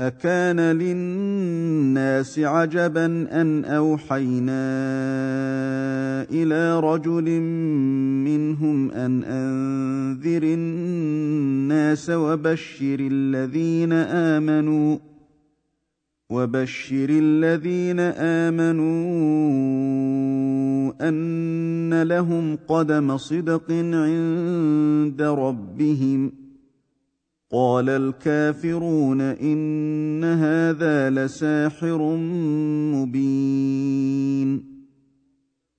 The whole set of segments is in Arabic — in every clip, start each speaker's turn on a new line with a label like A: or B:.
A: أكان للناس عجبا أن أوحينا إلى رجل منهم أن أنذر الناس وبشر الذين آمنوا وبشر الذين آمنوا أن لهم قدم صدق عند ربهم. قال الكافرون إن هذا لساحر مبين.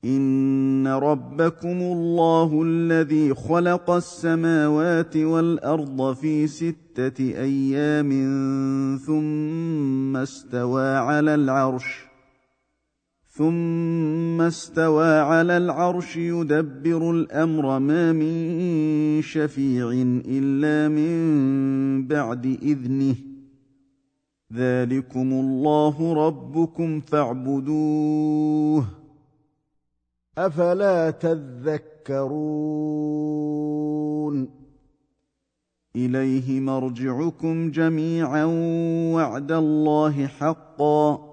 A: إن ربكم الله الذي خلق السماوات والأرض في ستة أيام ثم استوى على العرش. ثم استوى على العرش يدبر الامر ما من شفيع الا من بعد اذنه ذلكم الله ربكم فاعبدوه
B: افلا تذكرون
A: اليه مرجعكم جميعا وعد الله حقا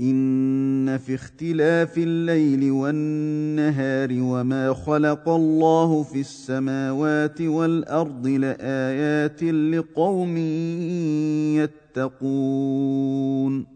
A: إن في اختلاف الليل والنهار وما خلق الله في السماوات والأرض لآيات لقوم يتقون.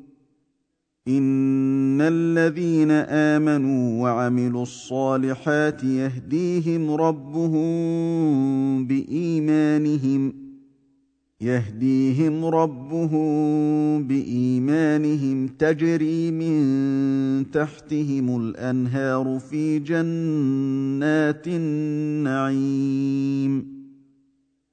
A: ان الذين امنوا وعملوا الصالحات يهديهم ربهم بايمانهم يهديهم ربهم بايمانهم تجري من تحتهم الانهار في جنات النعيم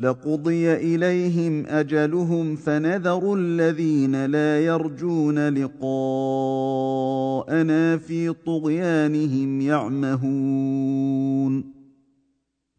A: لقضي اليهم اجلهم فنذر الذين لا يرجون لقاءنا في طغيانهم يعمهون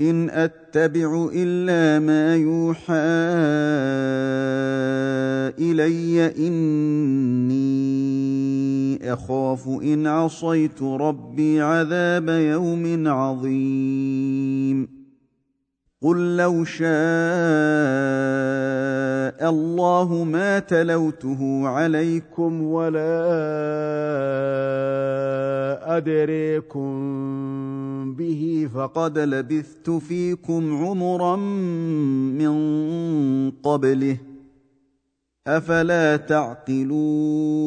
A: إن أتبع إلا ما يوحى إلي إني أخاف إن عصيت ربي عذاب يوم عظيم. قل لو شاء الله ما تلوته عليكم ولا ادريكم به فقد لبثت فيكم عمرا من قبله افلا تعقلون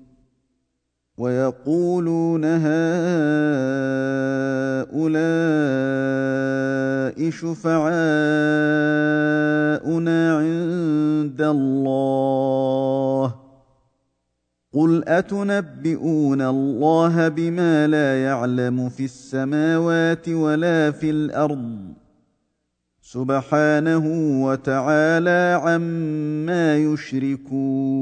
A: ويقولون هؤلاء شفعاؤنا عند الله قل أتنبئون الله بما لا يعلم في السماوات ولا في الأرض سبحانه وتعالى عما يشركون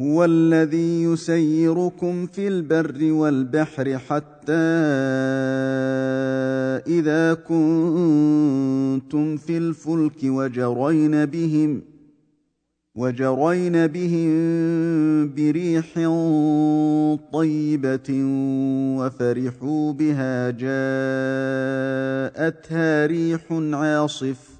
A: هو الذي يسيركم في البر والبحر حتى إذا كنتم في الفلك وجرين بهم وجرين بهم بريح طيبة وفرحوا بها جاءتها ريح عاصف.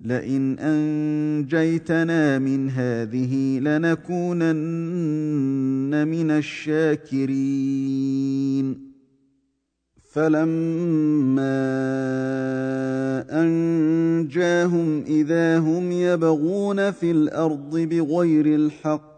A: لئن أنجيتنا من هذه لنكونن من الشاكرين. فلما أنجاهم إذا هم يبغون في الأرض بغير الحق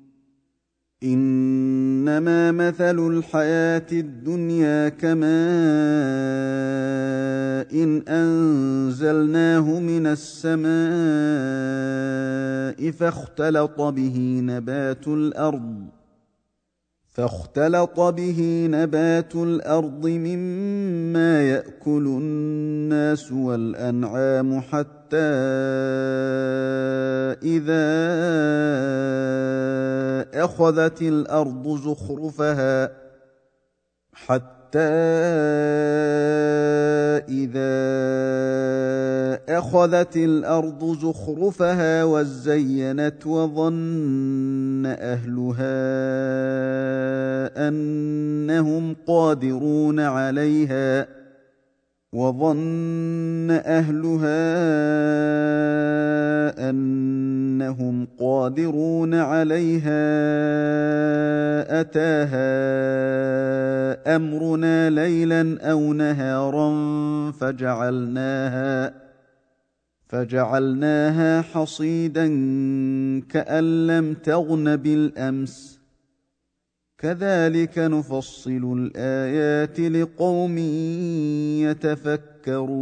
A: إنما مثل الحياة الدنيا كماء إن أنزلناه من السماء فاختلط به نبات الأرض فاختلط به نبات الأرض مما يأكل الناس والأنعام حتى إذا أخذت الأرض زخرفها حتى إذا أخذت الأرض زخرفها وزينت وظن أهلها أنهم قادرون عليها وظن أهلها أنهم قادرون عليها أتاها أمرنا ليلا أو نهارا فجعلناها فجعلناها حصيدا كأن لم تغن بالأمس. كذلك نفصل الآيات لقوم يتفكرون.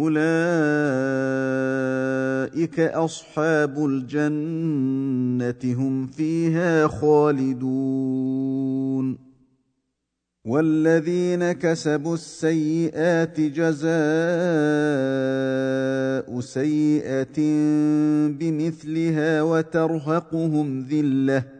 A: أولئك أصحاب الجنة هم فيها خالدون. والذين كسبوا السيئات جزاء سيئة بمثلها وترهقهم ذلة.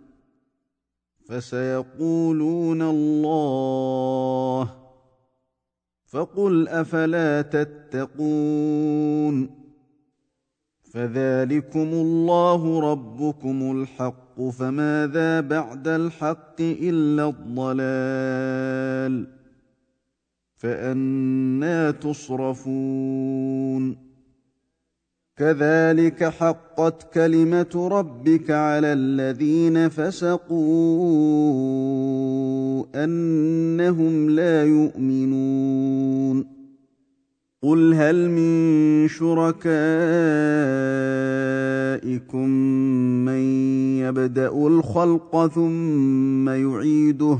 A: فسيقولون الله فقل أفلا تتقون فذلكم الله ربكم الحق فماذا بعد الحق إلا الضلال فانى تصرفون كذلك حقت كلمة ربك على الذين فسقوا أنهم لا يؤمنون. قل هل من شركائكم من يبدأ الخلق ثم يعيده؟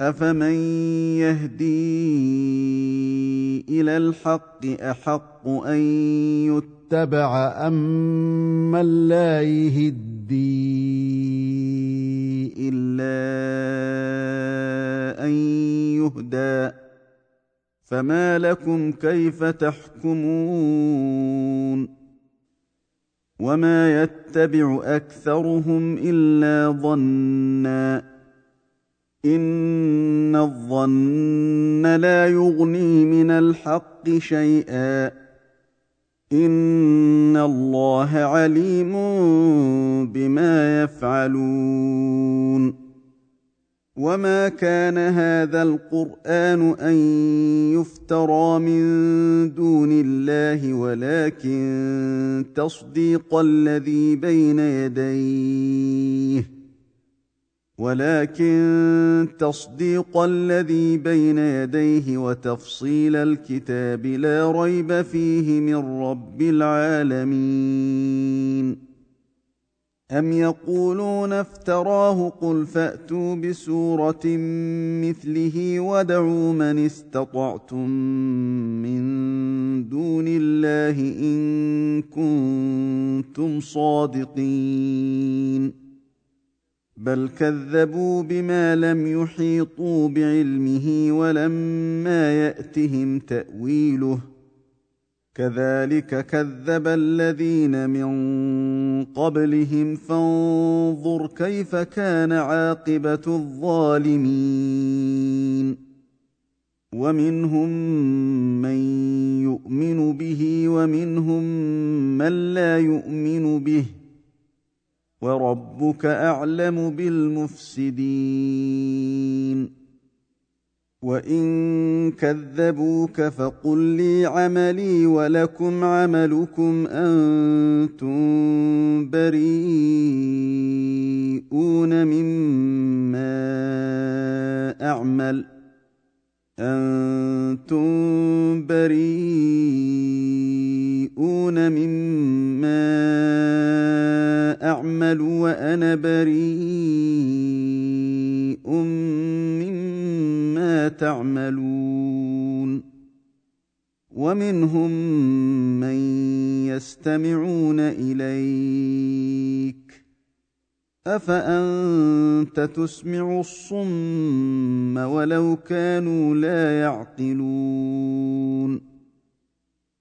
A: افمن يهدي إلى الحق احق ان يتبع ام من لا يهدي الا ان يهدى فما لكم كيف تحكمون وما يتبع اكثرهم الا ظنا ان الظن لا يغني من الحق شيئا. ان الله عليم بما يفعلون. وما كان هذا القران ان يفترى من دون الله ولكن تصديق الذي بين يديه. ولكن تصديق الذي بين يديه وتفصيل الكتاب لا ريب فيه من رب العالمين. أم يقولون افتراه قل فأتوا بسورة مثله ودعوا من استطعتم من دون الله إن كنتم صادقين. بل كذبوا بما لم يحيطوا بعلمه ولما يأتهم تأويله ۖ كذلك كذب الذين من قبلهم فانظر كيف كان عاقبه الظالمين ومنهم من يؤمن به ومنهم من لا يؤمن به وربك أعلم بالمفسدين. وإن كذبوك فقل لي عملي ولكم عملكم أنتم بريئون مما أعمل. أنتم بريئون مما أعمل وأنا بريء مما تعملون ومنهم من يستمعون إليك أفأنت تسمع الصم ولو كانوا لا يعقلون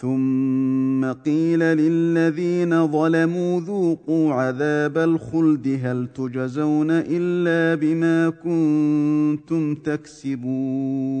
A: ثم قيل للذين ظلموا ذوقوا عذاب الخلد هل تجزون إلا بما كنتم تكسبون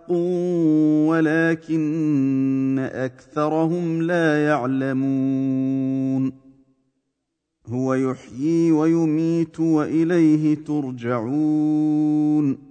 A: ولكن أكثرهم لا يعلمون. هو يحيي ويميت وإليه ترجعون.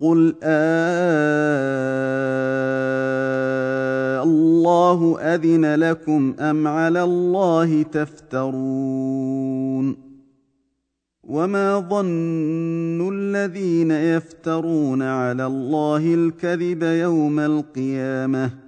A: قل آه الله أذن لكم أم على الله تفترون وما ظن الذين يفترون على الله الكذب يوم القيامه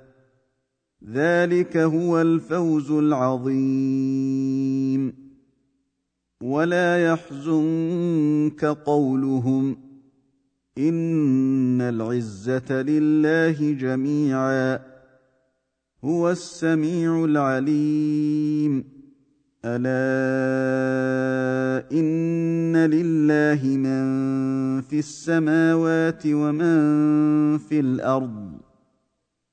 A: ذلك هو الفوز العظيم. ولا يحزنك قولهم إن العزة لله جميعا هو السميع العليم. ألا إن لله من في السماوات ومن في الأرض.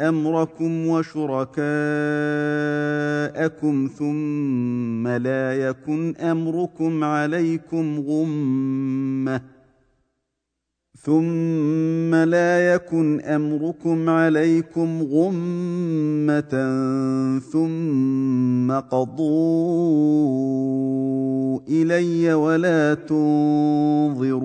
A: أمركم وشركاءكم ثم لا يكن أمركم عليكم غمة ثم لا يكن أمركم عليكم غمة ثم قضوا إلي ولا تنظرون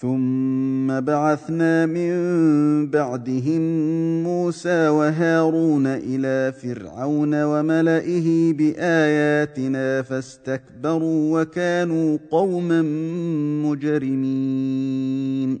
A: ثم بعثنا من بعدهم موسى وهارون إلى فرعون وملئه باياتنا فاستكبروا وكانوا قوما مجرمين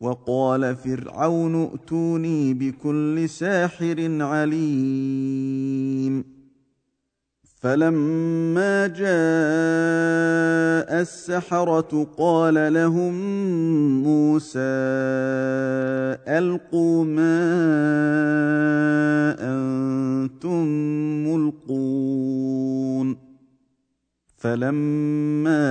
A: وقال فرعون ائتوني بكل ساحر عليم. فلما جاء السحرة قال لهم موسى ألقوا ما أنتم ملقون. فلما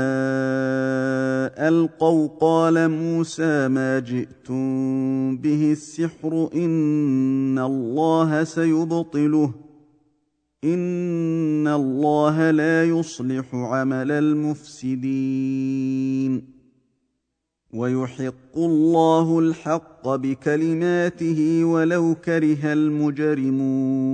A: ألقوا قال موسى ما جئتم به السحر إن الله سيبطله إن الله لا يصلح عمل المفسدين ويحق الله الحق بكلماته ولو كره المجرمون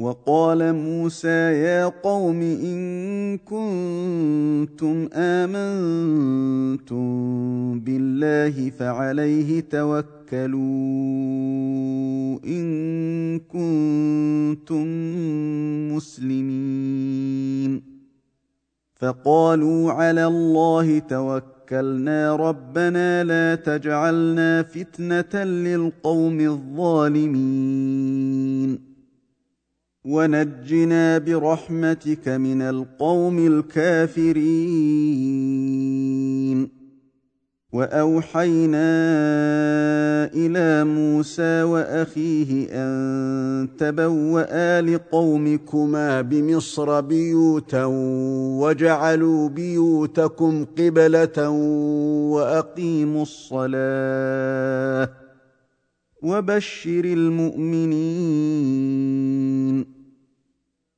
A: وقال موسى يا قوم إن كنتم آمنتم بالله فعليه توكلوا إن كنتم مسلمين. فقالوا على الله توكلنا ربنا لا تجعلنا فتنة للقوم الظالمين. ونجنا برحمتك من القوم الكافرين. وأوحينا إلى موسى وأخيه أن تبوأ لقومكما بمصر بيوتا وجعلوا بيوتكم قبلة وأقيموا الصلاة وبشر المؤمنين.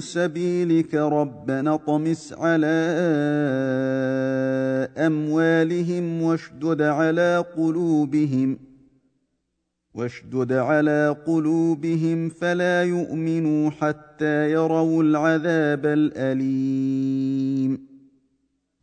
A: سبيلك ربنا اطمس على أموالهم واشدد على قلوبهم واشدد على قلوبهم فلا يؤمنوا حتى يروا العذاب الأليم.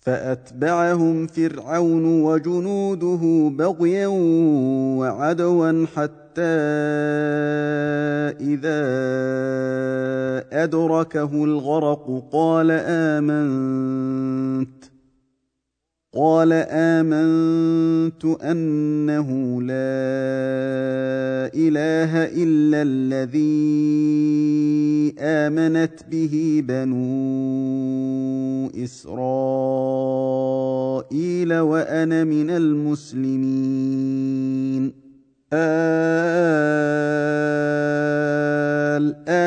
A: فأتبعهم فرعون وجنوده بغيا وعدوا حتى إذا أدركه الغرق قال آمنت. قال آمنت أنه لا إله إلا الذي آمنت به بنو إسرائيل وأنا من المسلمين.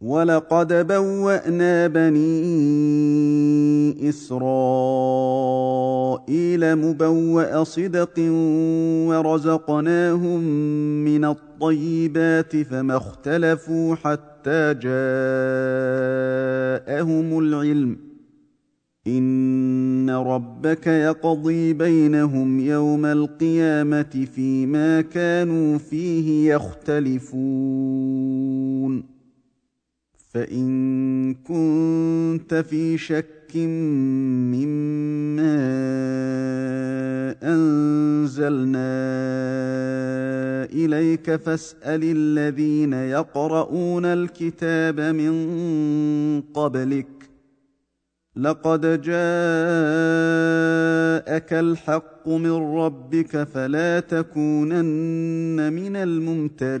A: ولقد بوانا بني اسرائيل مبوا صدق ورزقناهم من الطيبات فما اختلفوا حتى جاءهم العلم ان ربك يقضي بينهم يوم القيامه فيما كانوا فيه يختلفون فإن كنت في شك مما أنزلنا إليك فاسأل الذين يقرؤون الكتاب من قبلك لقد جاءك الحق من ربك فلا تكونن من الممترين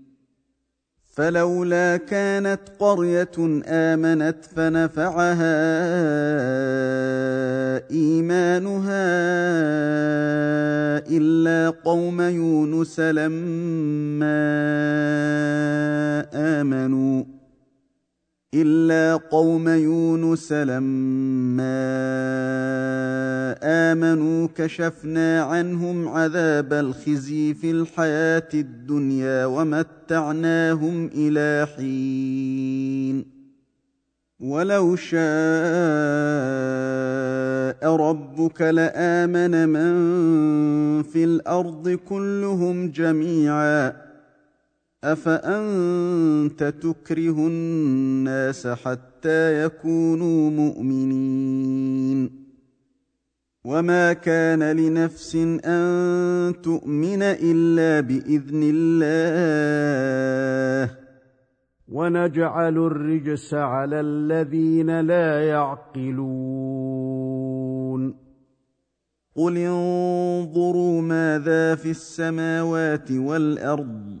A: فلولا كانت قرية آمنت فنفعها إيمانها إلا قوم يونس لما آمنوا. إلا قوم يونس لما آمنوا كشفنا عنهم عذاب الخزي في الحياة الدنيا ومتعناهم إلى حين. ولو شاء ربك لآمن من في الأرض كلهم جميعا. افانت تكره الناس حتى يكونوا مؤمنين؟ وما كان لنفس ان تؤمن الا باذن الله.
B: ونجعل الرجس على الذين لا يعقلون.
A: قل انظروا ماذا في السماوات والارض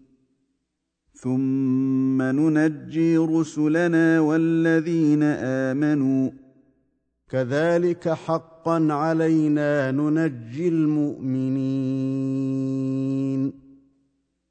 A: ثم ننجي رسلنا والذين آمنوا.
B: كذلك حقا علينا ننجي المؤمنين.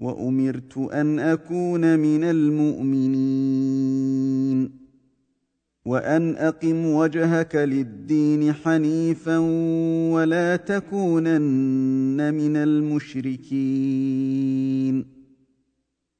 A: وأمرت أن أكون من المؤمنين. وأن أقم وجهك للدين حنيفا ولا تكونن من المشركين.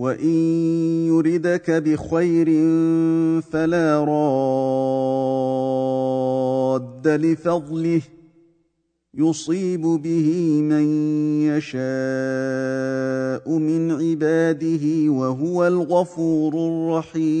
A: وان يردك بخير فلا راد لفضله يصيب به من يشاء من عباده وهو الغفور الرحيم